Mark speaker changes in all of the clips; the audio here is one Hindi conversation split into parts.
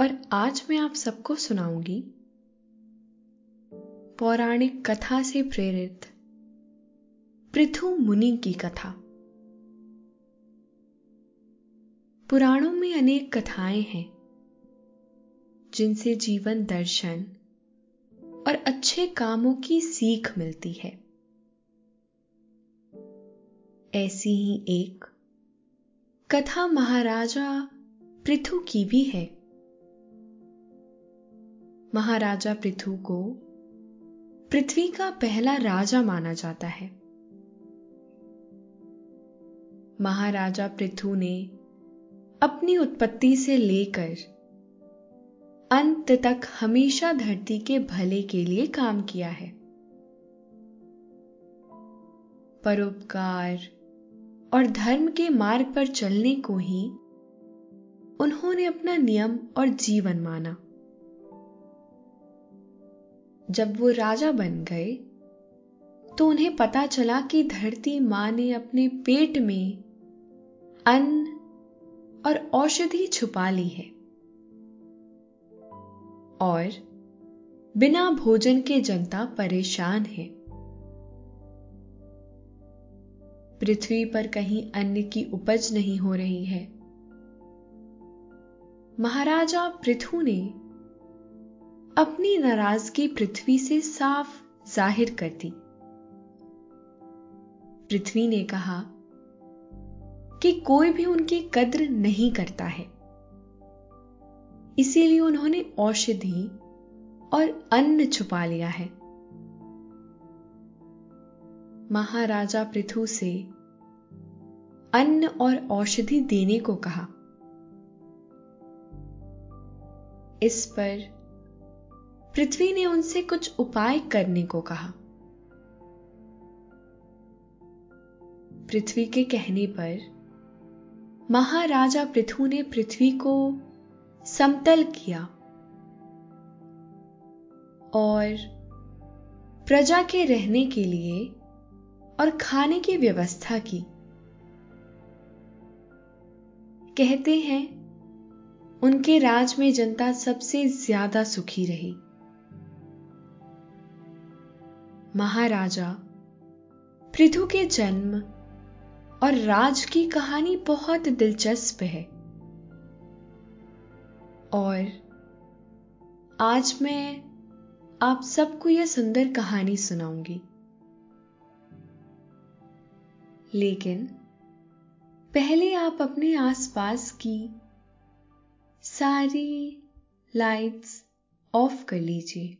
Speaker 1: और आज मैं आप सबको सुनाऊँगी पौराणिक कथा से प्रेरित पृथु मुनि की कथा। पुराणों में अनेक कथाएँ हैं, जिनसे जीवन दर्शन और अच्छे कामों की सीख मिलती है। ऐसी ही एक कथा महाराजा पृथु की भी है। महाराजा पृथु को पृथ्वी का पहला राजा माना जाता है। महाराजा पृथु ने अपनी उत्पत्ति से लेकर अंत तक हमेशा धरती के भले के लिए काम किया है। परोपकार और धर्म के मार्ग पर चलने को ही उन्होंने अपना नियम और जीवन माना। जब वो राजा बन गए तो उन्हें पता चला कि धरती माँ ने अपने पेट में अन्न और औषधि छुपा ली है और बिना भोजन के जनता परेशान है। पृथ्वी पर कहीं अन्न की उपज नहीं हो रही है। महाराजा पृथु ने अपनी नाराज़गी पृथ्वी से साफ़ ज़ाहिर कर दी। पृथ्वी ने कहा कि कोई भी उनकी कद्र नहीं करता है। इसीलिए उन्होंने औषधि और अन्न छुपा लिया है। महाराजा पृथु से अन्न और औषधि देने को कहा। इस पर पृथ्वी ने उनसे कुछ उपाय करने को कहा। पृथ्वी के कहने पर महाराजा पृथु ने पृथ्वी को समतल किया और प्रजा के रहने के लिए और खाने की व्यवस्था की। कहते हैं, उनके राज में जनता सबसे ज़्यादा सुखी रही। महाराजा। पृथु के जन्म और राज की कहानी बहुत दिलचस्प है। और आज मैं आप सबको यह सुंदर कहानी सुनाऊँगी। लेकिन पहले आप अपने आसपास की सारी लाइट्स ऑफ़ कर लीजिए।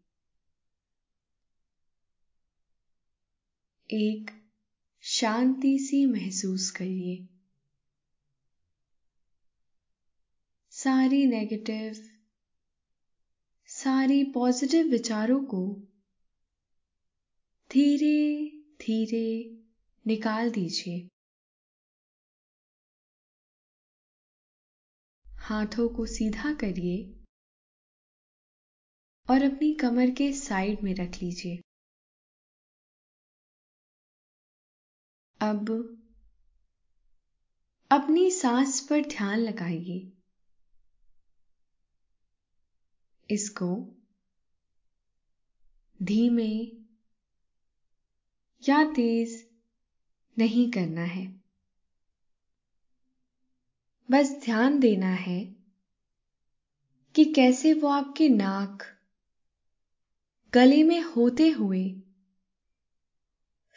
Speaker 1: एक शांति सी महसूस करिए। सारी नेगेटिव सारी पॉजिटिव विचारों को धीरे धीरे निकाल दीजिए। हाथों को सीधा करिए और अपनी कमर के साइड में रख लीजिए। अब, अपनी सांस पर ध्यान लगाइए। इसको धीमे या तेज नहीं करना है। बस ध्यान देना है कि कैसे वो आपके नाक, गले में होते हुए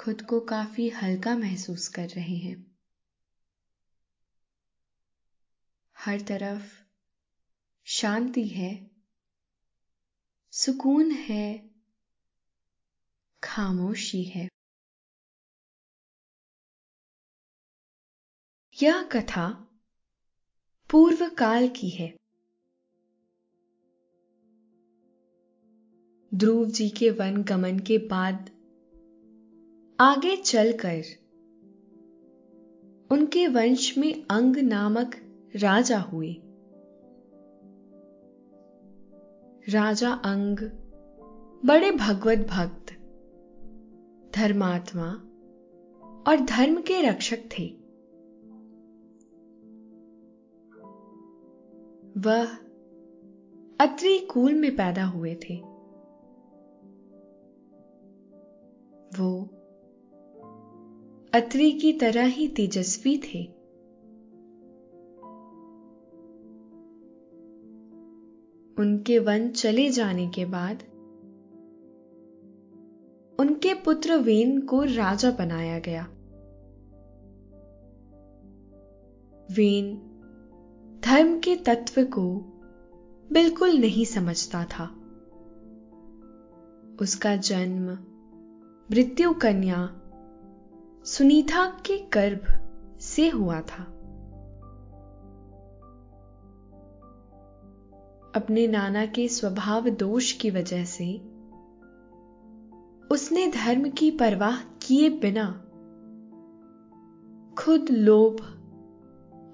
Speaker 1: खुद को काफ़ी हल्का महसूस कर रहे हैं। हर तरफ़ शांति है, सुकून है, खामोशी है। यह कथा पूर्व काल की है। ध्रुव जी के वन गमन के बाद आगे चलकर उनके वंश में अंग नामक राजा हुए। राजा अंग, बड़े भगवत भक्त, धर्मात्मा और धर्म के रक्षक थे। वह अत्रि कुल में पैदा हुए थे। वो अत्रि की तरह ही तेजस्वी थे। उनके वन चले जाने के बाद उनके पुत्र वेन को राजा बनाया गया। वेन धर्म के तत्व को बिल्कुल नहीं समझता था। उसका जन्म, मृत्यु कन्या सुनीता के गर्भ से हुआ था। अपने नाना के स्वभाव दोष की वजह से उसने धर्म की परवाह किए बिना खुद लोभ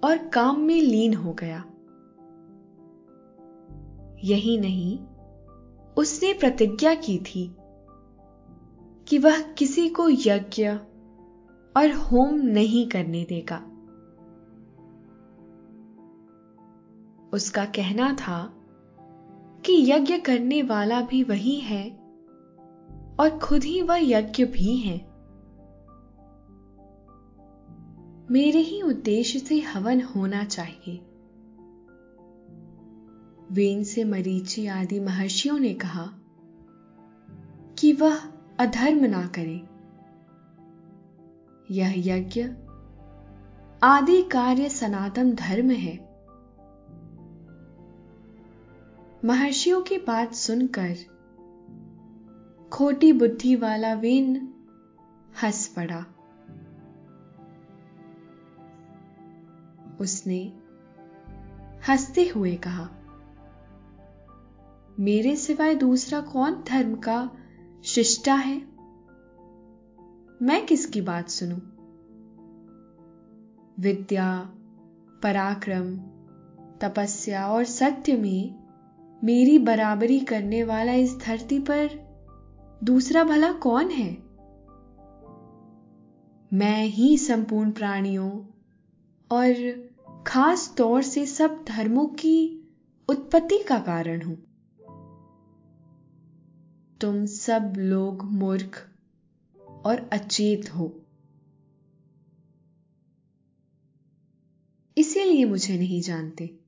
Speaker 1: और काम में लीन हो गया। यही नहीं, उसने प्रतिज्ञा की थी कि वह किसी को यज्ञ और होम नहीं करने देगा। उसका कहना था कि यज्ञ करने वाला भी वही है और खुद ही वह यज्ञ भी है। मेरे ही उद्देश्य से हवन होना चाहिए। वेन से मरीचि आदि महर्षियों ने कहा कि वह अधर्म ना करे। यह यज्ञ आदि कार्य सनातन धर्म है। महर्षियों की बात सुनकर खोटी बुद्धि वाला वेन हंस पड़ा। उसने हँसते हुए कहा, मेरे सिवाय दूसरा कौन धर्म का शिष्टा है? मैं किसकी बात सुनूं? विद्या, पराक्रम, तपस्या और सत्य में मेरी बराबरी करने वाला इस धरती पर दूसरा भला कौन है? मैं ही संपूर्ण प्राणियों और खास तौर से सब धर्मों की उत्पत्ति का कारण हूँ। तुम सब लोग मूर्ख और अचेत हो। इसीलिए मुझे नहीं जानते।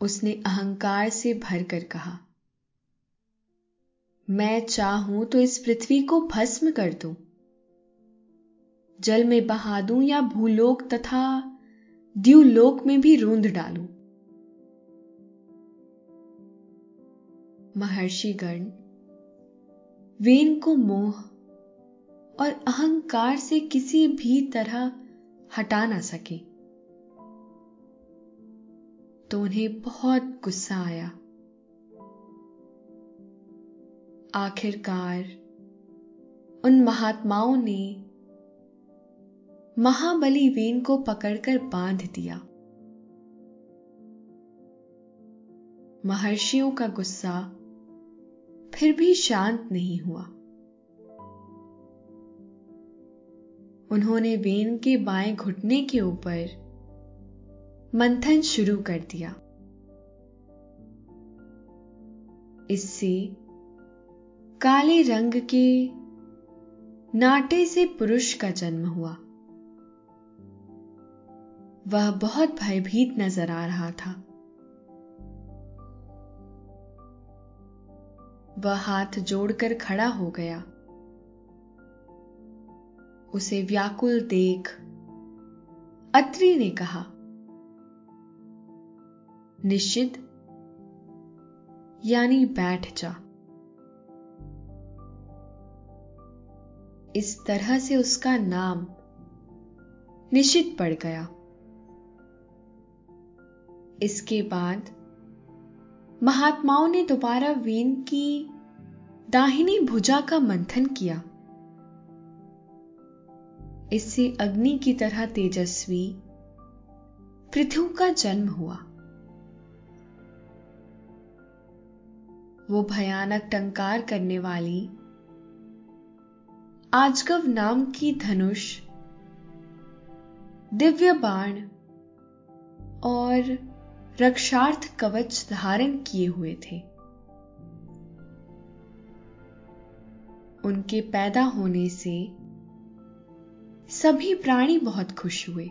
Speaker 1: उसने अहंकार से भरकर कहा, मैं चाहूँ तो इस पृथ्वी को भस्म कर दूँ। जल में बहा दूँ या भूलोक तथा द्यूलोक में भी रूंध डालूं। महर्षिगण वेन को मोह और अहंकार से किसी भी तरह हटा ना सके। तो उन्हें बहुत गुस्सा आया। आखिरकार उन महात्माओं ने महाबली वेन को पकड़कर बाँध दिया। महर्षियों का गुस्सा फिर भी शांत नहीं हुआ। उन्होंने वेन के बाएँ घुटने के ऊपर मंथन शुरू कर दिया। इससे काले रंग के नाटे से पुरुष का जन्म हुआ। वह बहुत भयभीत नज़र आ रहा था। वह हाथ जोड़कर खड़ा हो गया। उसे व्याकुल देख अत्रि ने कहा, निश्चित, यानी बैठ जा। इस तरह से उसका नाम निश्चित पड़ गया। इसके बाद महात्माओं ने दोबारा वीन की दाहिनी भुजा का मंथन किया। इससे अग्नि की तरह तेजस्वी पृथु का जन्म हुआ। वो भयानक टंकार करने वाली आजगव नाम की धनुष दिव्य बाण और रक्षार्थ कवच धारण किए हुए थे। उनके पैदा होने से सभी प्राणी बहुत खुश हुए।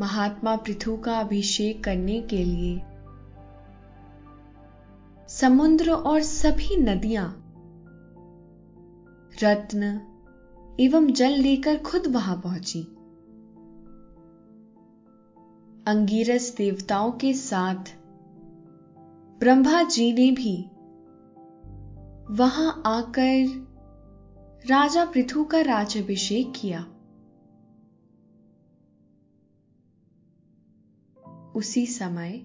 Speaker 1: महात्मा पृथु का अभिषेक करने के लिए समुद्र और सभी नदियाँ रत्न एवं जल लेकर खुद वहाँ पहुँची। अंगीरस देवताओं के साथ ब्रह्मा जी ने भी वहाँ आकर राजा पृथु का राजाभिषेक किया। उसी समय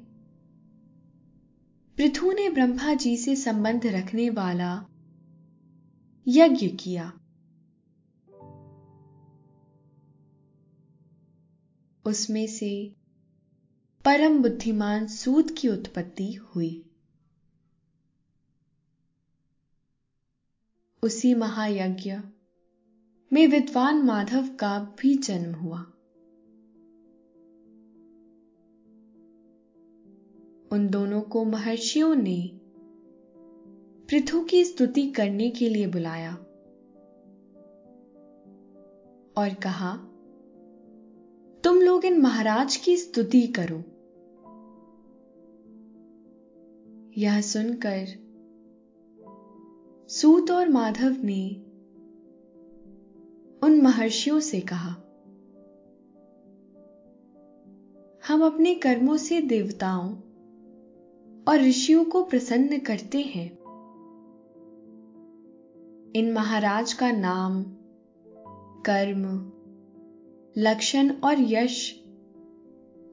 Speaker 1: पृथु ने ब्रह्मा जी से संबंध रखने वाला यज्ञ किया। उसमें से परम बुद्धिमान सूद की उत्पत्ति हुई। उसी महायज्ञ। में विद्वान माधव का भी जन्म हुआ। उन दोनों को महर्षियों ने पृथु की स्तुति करने के लिए बुलाया और कहा, तुम लोग इन महाराज की स्तुति करो। यह सुनकर सूत और माधव ने उन महर्षियों से कहा, हम अपने कर्मों से देवताओं और ऋषियों को प्रसन्न करते हैं। इन महाराज का नाम कर्म, लक्षण और यश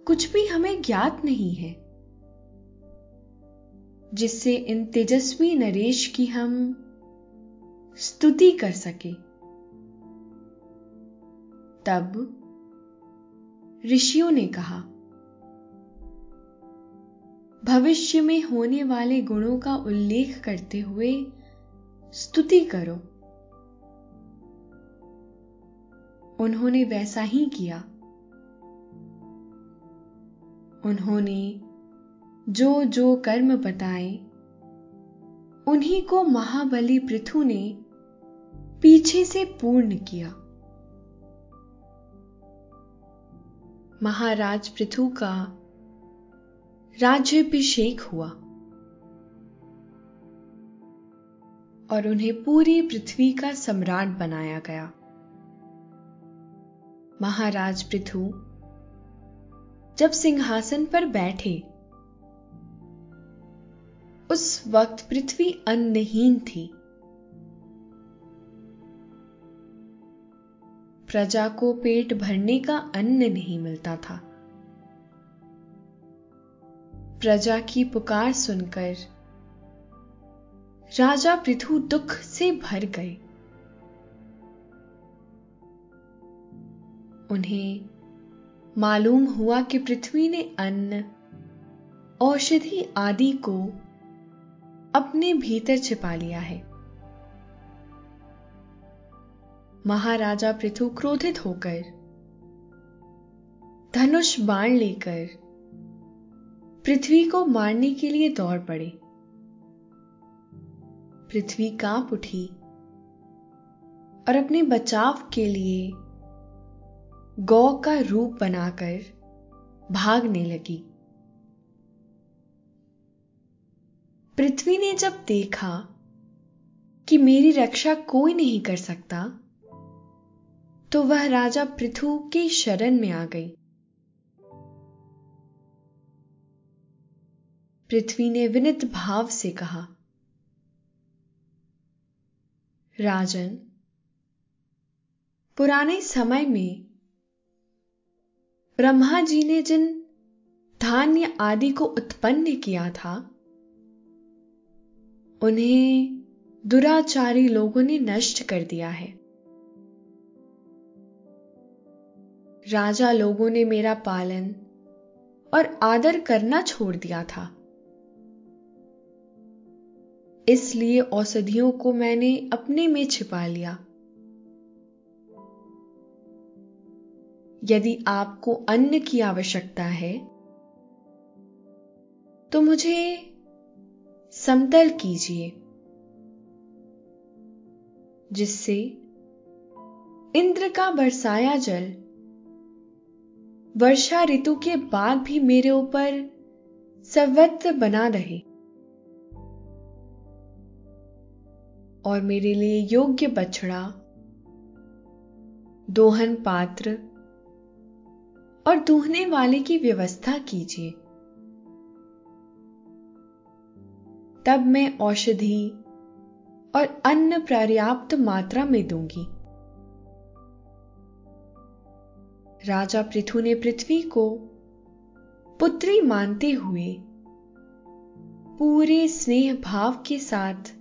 Speaker 1: कुछ भी हमें ज्ञात नहीं है, जिससे इन तेजस्वी नरेश की हम स्तुति कर सके। तब ऋषियों ने कहा, भविष्य में होने वाले गुणों का उल्लेख करते हुए स्तुति करो। उन्होंने वैसा ही किया। उन्होंने जो जो कर्म बताए, उन्हीं को महाबली पृथु ने पीछे से पूर्ण किया। महाराज पृथु का राज्यभिषेक हुआ और उन्हें पूरी पृथ्वी का सम्राट बनाया गया। महाराज पृथु जब सिंहासन पर बैठे, उस वक्त पृथ्वी अन्नहीन थी। प्रजा को पेट भरने का अन्न नहीं मिलता था। प्रजा की पुकार सुनकर राजा पृथु दुख से भर गए। उन्हें मालूम हुआ कि पृथ्वी ने अन्न, औषधि आदि को अपने भीतर छिपा लिया है। महाराजा पृथु क्रोधित होकर धनुष बाण लेकर पृथ्वी को मारने के लिए दौड़ पड़े। पृथ्वी काँप उठी और अपने बचाव के लिए गौ का रूप बनाकर भागने लगी। पृथ्वी ने जब देखा कि मेरी रक्षा कोई नहीं कर सकता तो वह राजा पृथु की शरण में आ गई। पृथ्वी ने विनित भाव से कहा, राजन, पुराने समय में ब्रह्मा जी ने जिन धान्य आदि को उत्पन्न किया था, उन्हें दुराचारी लोगों ने नष्ट कर दिया है। राजा लोगों ने मेरा पालन और आदर करना छोड़ दिया था। इसलिए औषधियों को मैंने अपने में छिपा लिया। यदि आपको अन्न की आवश्यकता है तो मुझे समतल कीजिए, जिससे इंद्र का बरसाया जल वर्षा ऋतु के बाद भी मेरे ऊपर सर्वत्र बना रहे। और मेरे लिए योग्य बछड़ा, दोहन पात्र और दूहने वाले की व्यवस्था कीजिए। तब मैं औषधि और अन्न पर्याप्त मात्रा में दूँगी। राजा पृथु ने पृथ्वी को पुत्री मानते हुए पूरे स्नेह भाव के साथ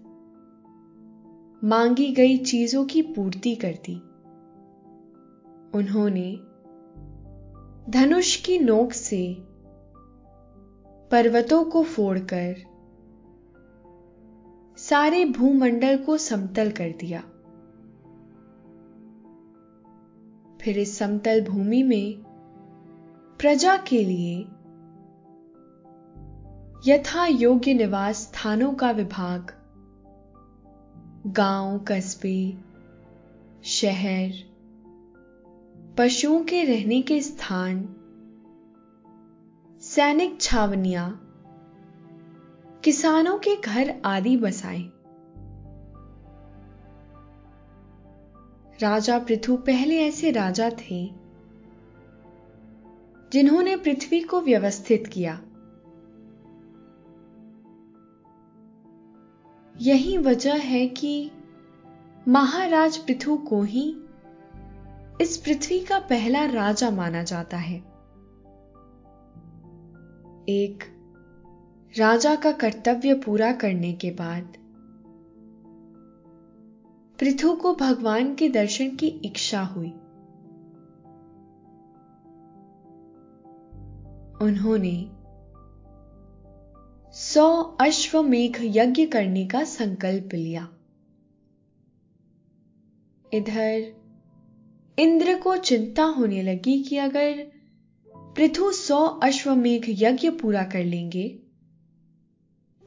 Speaker 1: मांगी गई चीज़ों की पूर्ति कर दी। उन्होंने धनुष की नोक से पर्वतों को फोड़कर सारे भूमंडल को समतल कर दिया। फिर इस समतल भूमि में प्रजा के लिए यथा योग्य निवास स्थानों का विभाग, गाँव, कस्बे, शहर, पशुओं के रहने के स्थान, सैनिक छावनियाँ, किसानों के घर आदि बसाए। राजा पृथु पहले ऐसे राजा थे, जिन्होंने पृथ्वी को व्यवस्थित किया। यही वजह है कि महाराज पृथु को ही इस पृथ्वी का पहला राजा माना जाता है। एक राजा का कर्तव्य पूरा करने के बाद पृथु को भगवान के दर्शन की इच्छा हुई। उन्होंने सौ अश्वमेघ यज्ञ करने का संकल्प लिया। इधर इंद्र को चिंता होने लगी कि अगर पृथु सौ अश्वमेघ यज्ञ पूरा कर लेंगे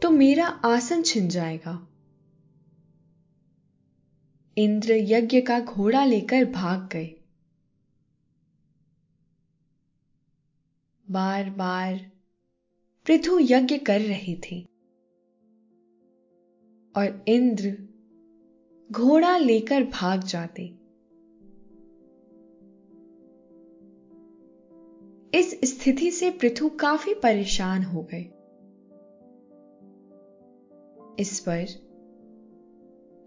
Speaker 1: तो मेरा आसन छिन जाएगा। इंद्र यज्ञ का घोड़ा लेकर भाग गए। बार बार पृथु यज्ञ कर रहे थे और इंद्र घोड़ा लेकर भाग जाते। इस स्थिति से पृथु काफ़ी परेशान हो गए। इस पर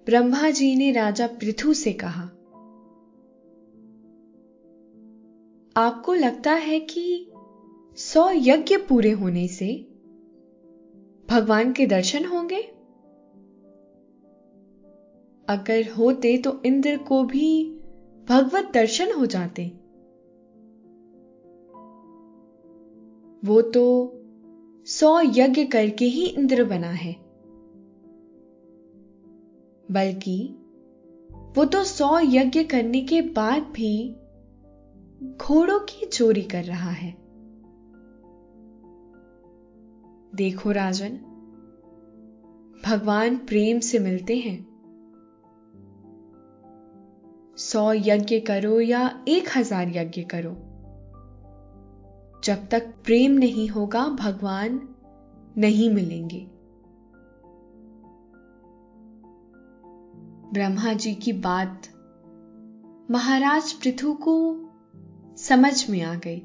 Speaker 1: ब्रह्मा जी ने राजा पृथु से कहा, आपको लगता है कि सौ यज्ञ पूरे होने से भगवान के दर्शन होंगे? अगर होते तो इंद्र को भी भगवत दर्शन हो जाते। वो तो सौ यज्ञ करके ही इंद्र बना है। बल्कि वो तो सौ यज्ञ करने के बाद भी घोड़ों की चोरी कर रहा है। देखो राजन, भगवान प्रेम से मिलते हैं। सौ यज्ञ करो या एक हज़ार यज्ञ करो। जब तक प्रेम नहीं होगा, भगवान नहीं मिलेंगे। ब्रह्मा जी की बात महाराज पृथु को समझ में आ गई।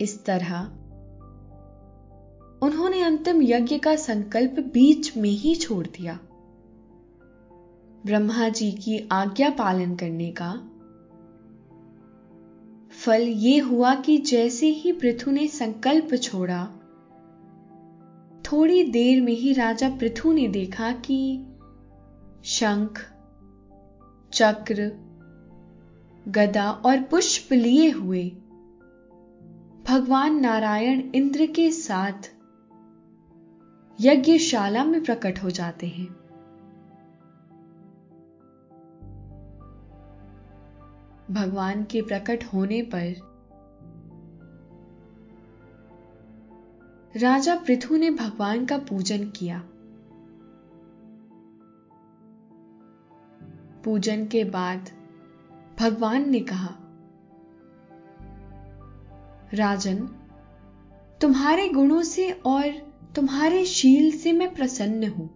Speaker 1: इस तरह उन्होंने अंतिम यज्ञ का संकल्प बीच में ही छोड़ दिया। ब्रह्मा जी की आज्ञा पालन करने का फल यह हुआ कि जैसे ही पृथु ने संकल्प छोड़ा थोड़ी देर में ही राजा पृथु ने देखा कि शंख, चक्र, गदा और पुष्प लिए हुए। भगवान नारायण इंद्र के साथ यज्ञशाला में प्रकट हो जाते हैं। भगवान के प्रकट होने पर राजा पृथु ने भगवान का पूजन किया। पूजन के बाद भगवान ने कहा, राजन, तुम्हारे गुणों से और तुम्हारे शील से मैं प्रसन्न हूँ।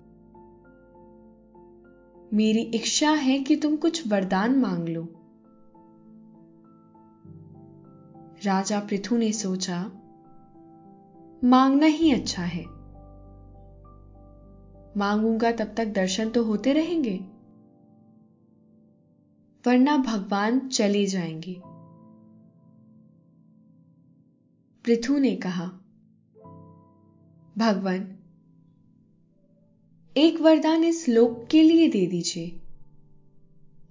Speaker 1: मेरी इच्छा है कि तुम कुछ वरदान मांग लो। राजा पृथु ने सोचा मांगना ही अच्छा है। मांगूँगा तब तक दर्शन तो होते रहेंगे। वरना भगवान चले जाएँगे। पृथु ने कहा, भगवान, एक वरदान इस लोक के लिए दे दीजिए।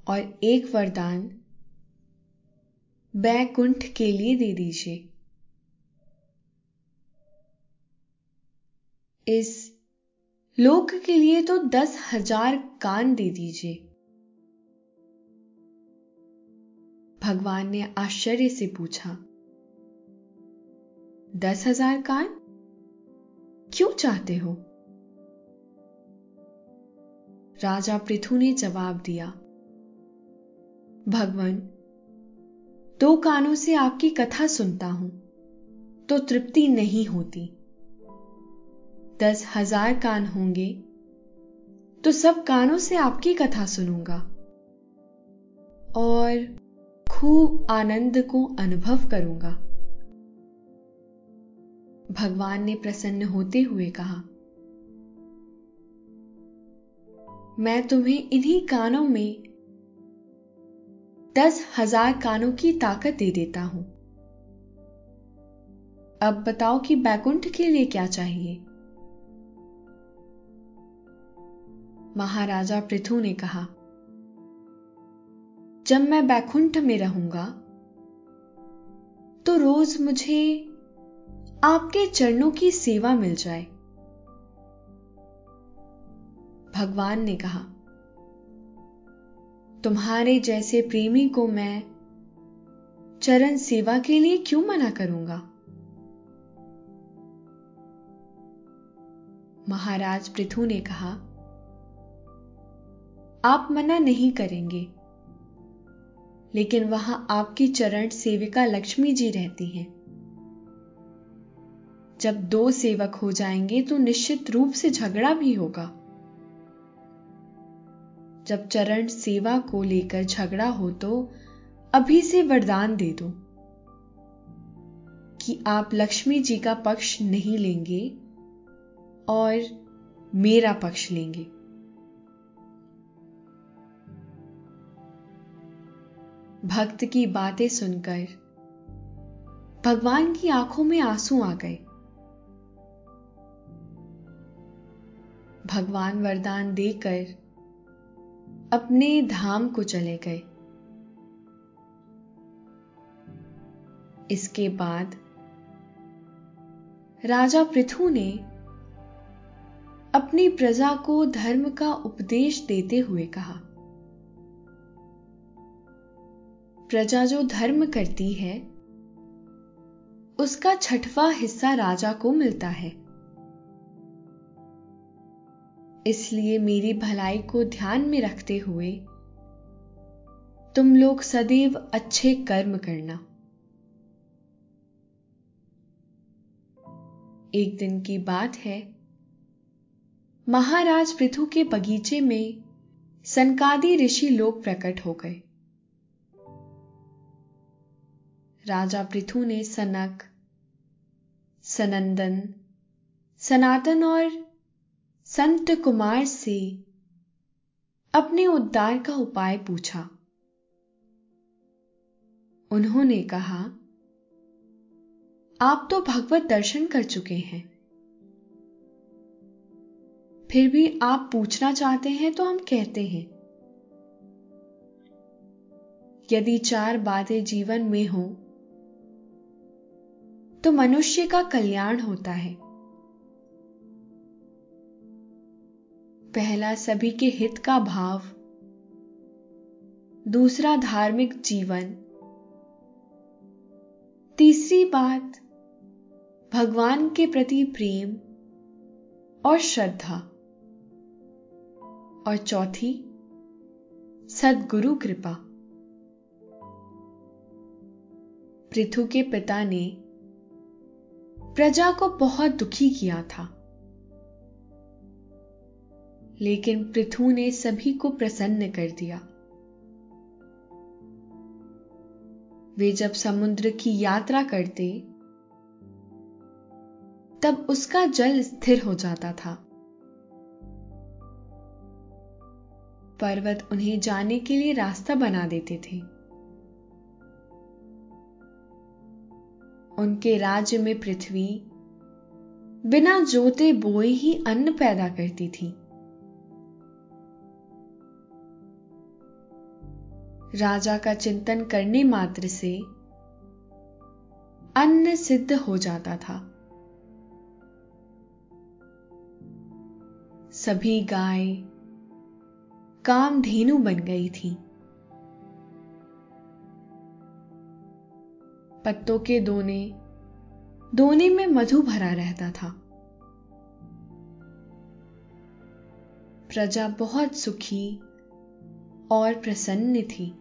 Speaker 1: और एक वरदान बैकुंठ के लिए दे दीजिए। इस लोक के लिए तो दस हज़ार कान दे दीजिए। भगवान ने आश्चर्य से पूछा, दस हज़ार कान क्यों चाहते हो? राजा पृथु ने जवाब दिया, भगवान, दो कानों से आपकी कथा सुनता हूँ तो तृप्ति नहीं होती। दस हज़ार कान होंगे तो सब कानों से आपकी कथा सुनूँगा। और खूब आनंद को अनुभव करूँगा। भगवान ने प्रसन्न होते हुए कहा, मैं तुम्हें इन्हीं कानों में दस हज़ार कानों की ताकत दे देता हूँ। अब बताओ कि बैकुंठ के लिए क्या चाहिए? महाराजा पृथु ने कहा, जब मैं बैकुंठ में रहूँगा तो रोज मुझे आपके चरणों की सेवा मिल जाए। भगवान ने कहा, तुम्हारे जैसे प्रेमी को मैं चरण सेवा के लिए क्यों मना करूँगा? महाराज पृथु ने कहा आप मना नहीं करेंगे। लेकिन वहाँ आपकी चरण सेविका लक्ष्मी जी रहती हैं। जब दो सेवक हो जाएँगे तो निश्चित रूप से झगड़ा भी होगा। जब चरण सेवा को लेकर झगड़ा हो तो अभी से वरदान दे दो कि आप लक्ष्मी जी का पक्ष नहीं लेंगे और मेरा पक्ष लेंगे। भक्त की बातें सुनकर। भगवान की आँखों में आँसू आ गए। भगवान वरदान देकर अपने धाम को चले गए। इसके बाद राजा पृथु ने अपनी प्रजा को धर्म का उपदेश देते हुए कहा। प्रजा जो धर्म करती है, उसका छठवां हिस्सा राजा को मिलता है। इसलिए मेरी भलाई को ध्यान में रखते हुए, तुम लोग सदैव अच्छे कर्म करना। एक दिन की बात है, महाराज पृथु के बगीचे में सनकादि ऋषि लोग प्रकट हो गए। राजा पृथु ने सनक, सनंदन, सनातन और संत कुमार से अपने उद्धार का उपाय पूछा। उन्होंने कहा, आप तो भगवत दर्शन कर चुके हैं। फिर भी आप पूछना चाहते हैं तो हम कहते हैं। यदि चार बातें जीवन में हो तो मनुष्य का कल्याण होता है। पहला सभी के हित का भाव। दूसरा धार्मिक जीवन। तीसरी बात, भगवान के प्रति प्रेम और श्रद्धा। और चौथी, सदगुरु कृपा। पृथु के पिता ने प्रजा को बहुत दुखी किया था। लेकिन पृथु ने सभी को प्रसन्न कर दिया। वे जब समुद्र की यात्रा करते, तब उसका जल स्थिर हो जाता था। पर्वत उन्हें जाने के लिए रास्ता बना देते थे। उनके राज्य में पृथ्वी। बिना जोते बोए ही अन्न पैदा करती थी। राजा का चिंतन करने मात्र से अन्न सिद्ध हो जाता था। सभी गाय कामधेनु बन गई थी। पत्तों के दोने दोने में मधु भरा रहता था। प्रजा बहुत सुखी और प्रसन्न थी।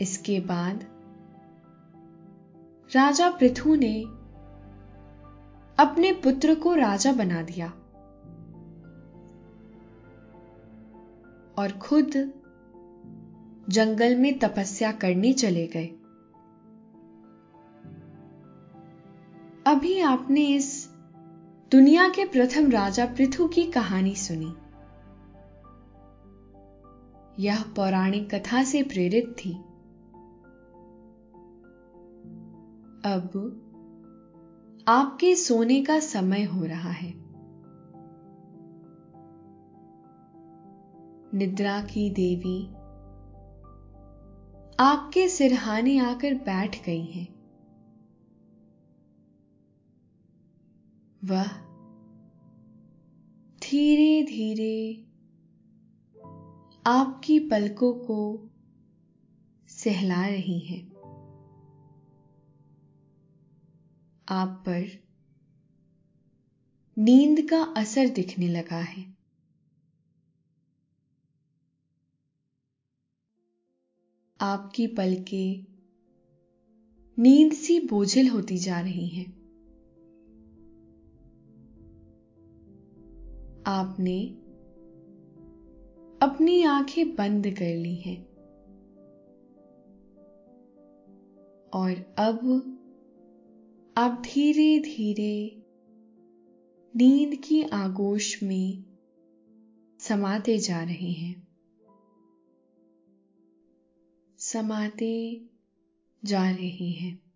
Speaker 1: इसके बाद राजा पृथु ने अपने पुत्र को राजा बना दिया और खुद जंगल में तपस्या करने चले गए। अभी आपने इस दुनिया के प्रथम राजा पृथु की कहानी सुनी। यह पौराणिक कथा से प्रेरित थी। अब आपके सोने का समय हो रहा है। निद्रा की देवी आपके सिरहाने आकर बैठ गई हैं। वह धीरे धीरे आपकी पलकों को सहला रही हैं। आप पर नींद का असर दिखने लगा है। आपकी पलकें नींद सी बोझिल होती जा रही हैं। आपने अपनी आँखें बंद कर ली हैं। और अब आप धीरे धीरे नींद की आगोश में समाते जा रहे हैं। समाते जा रहे हैं।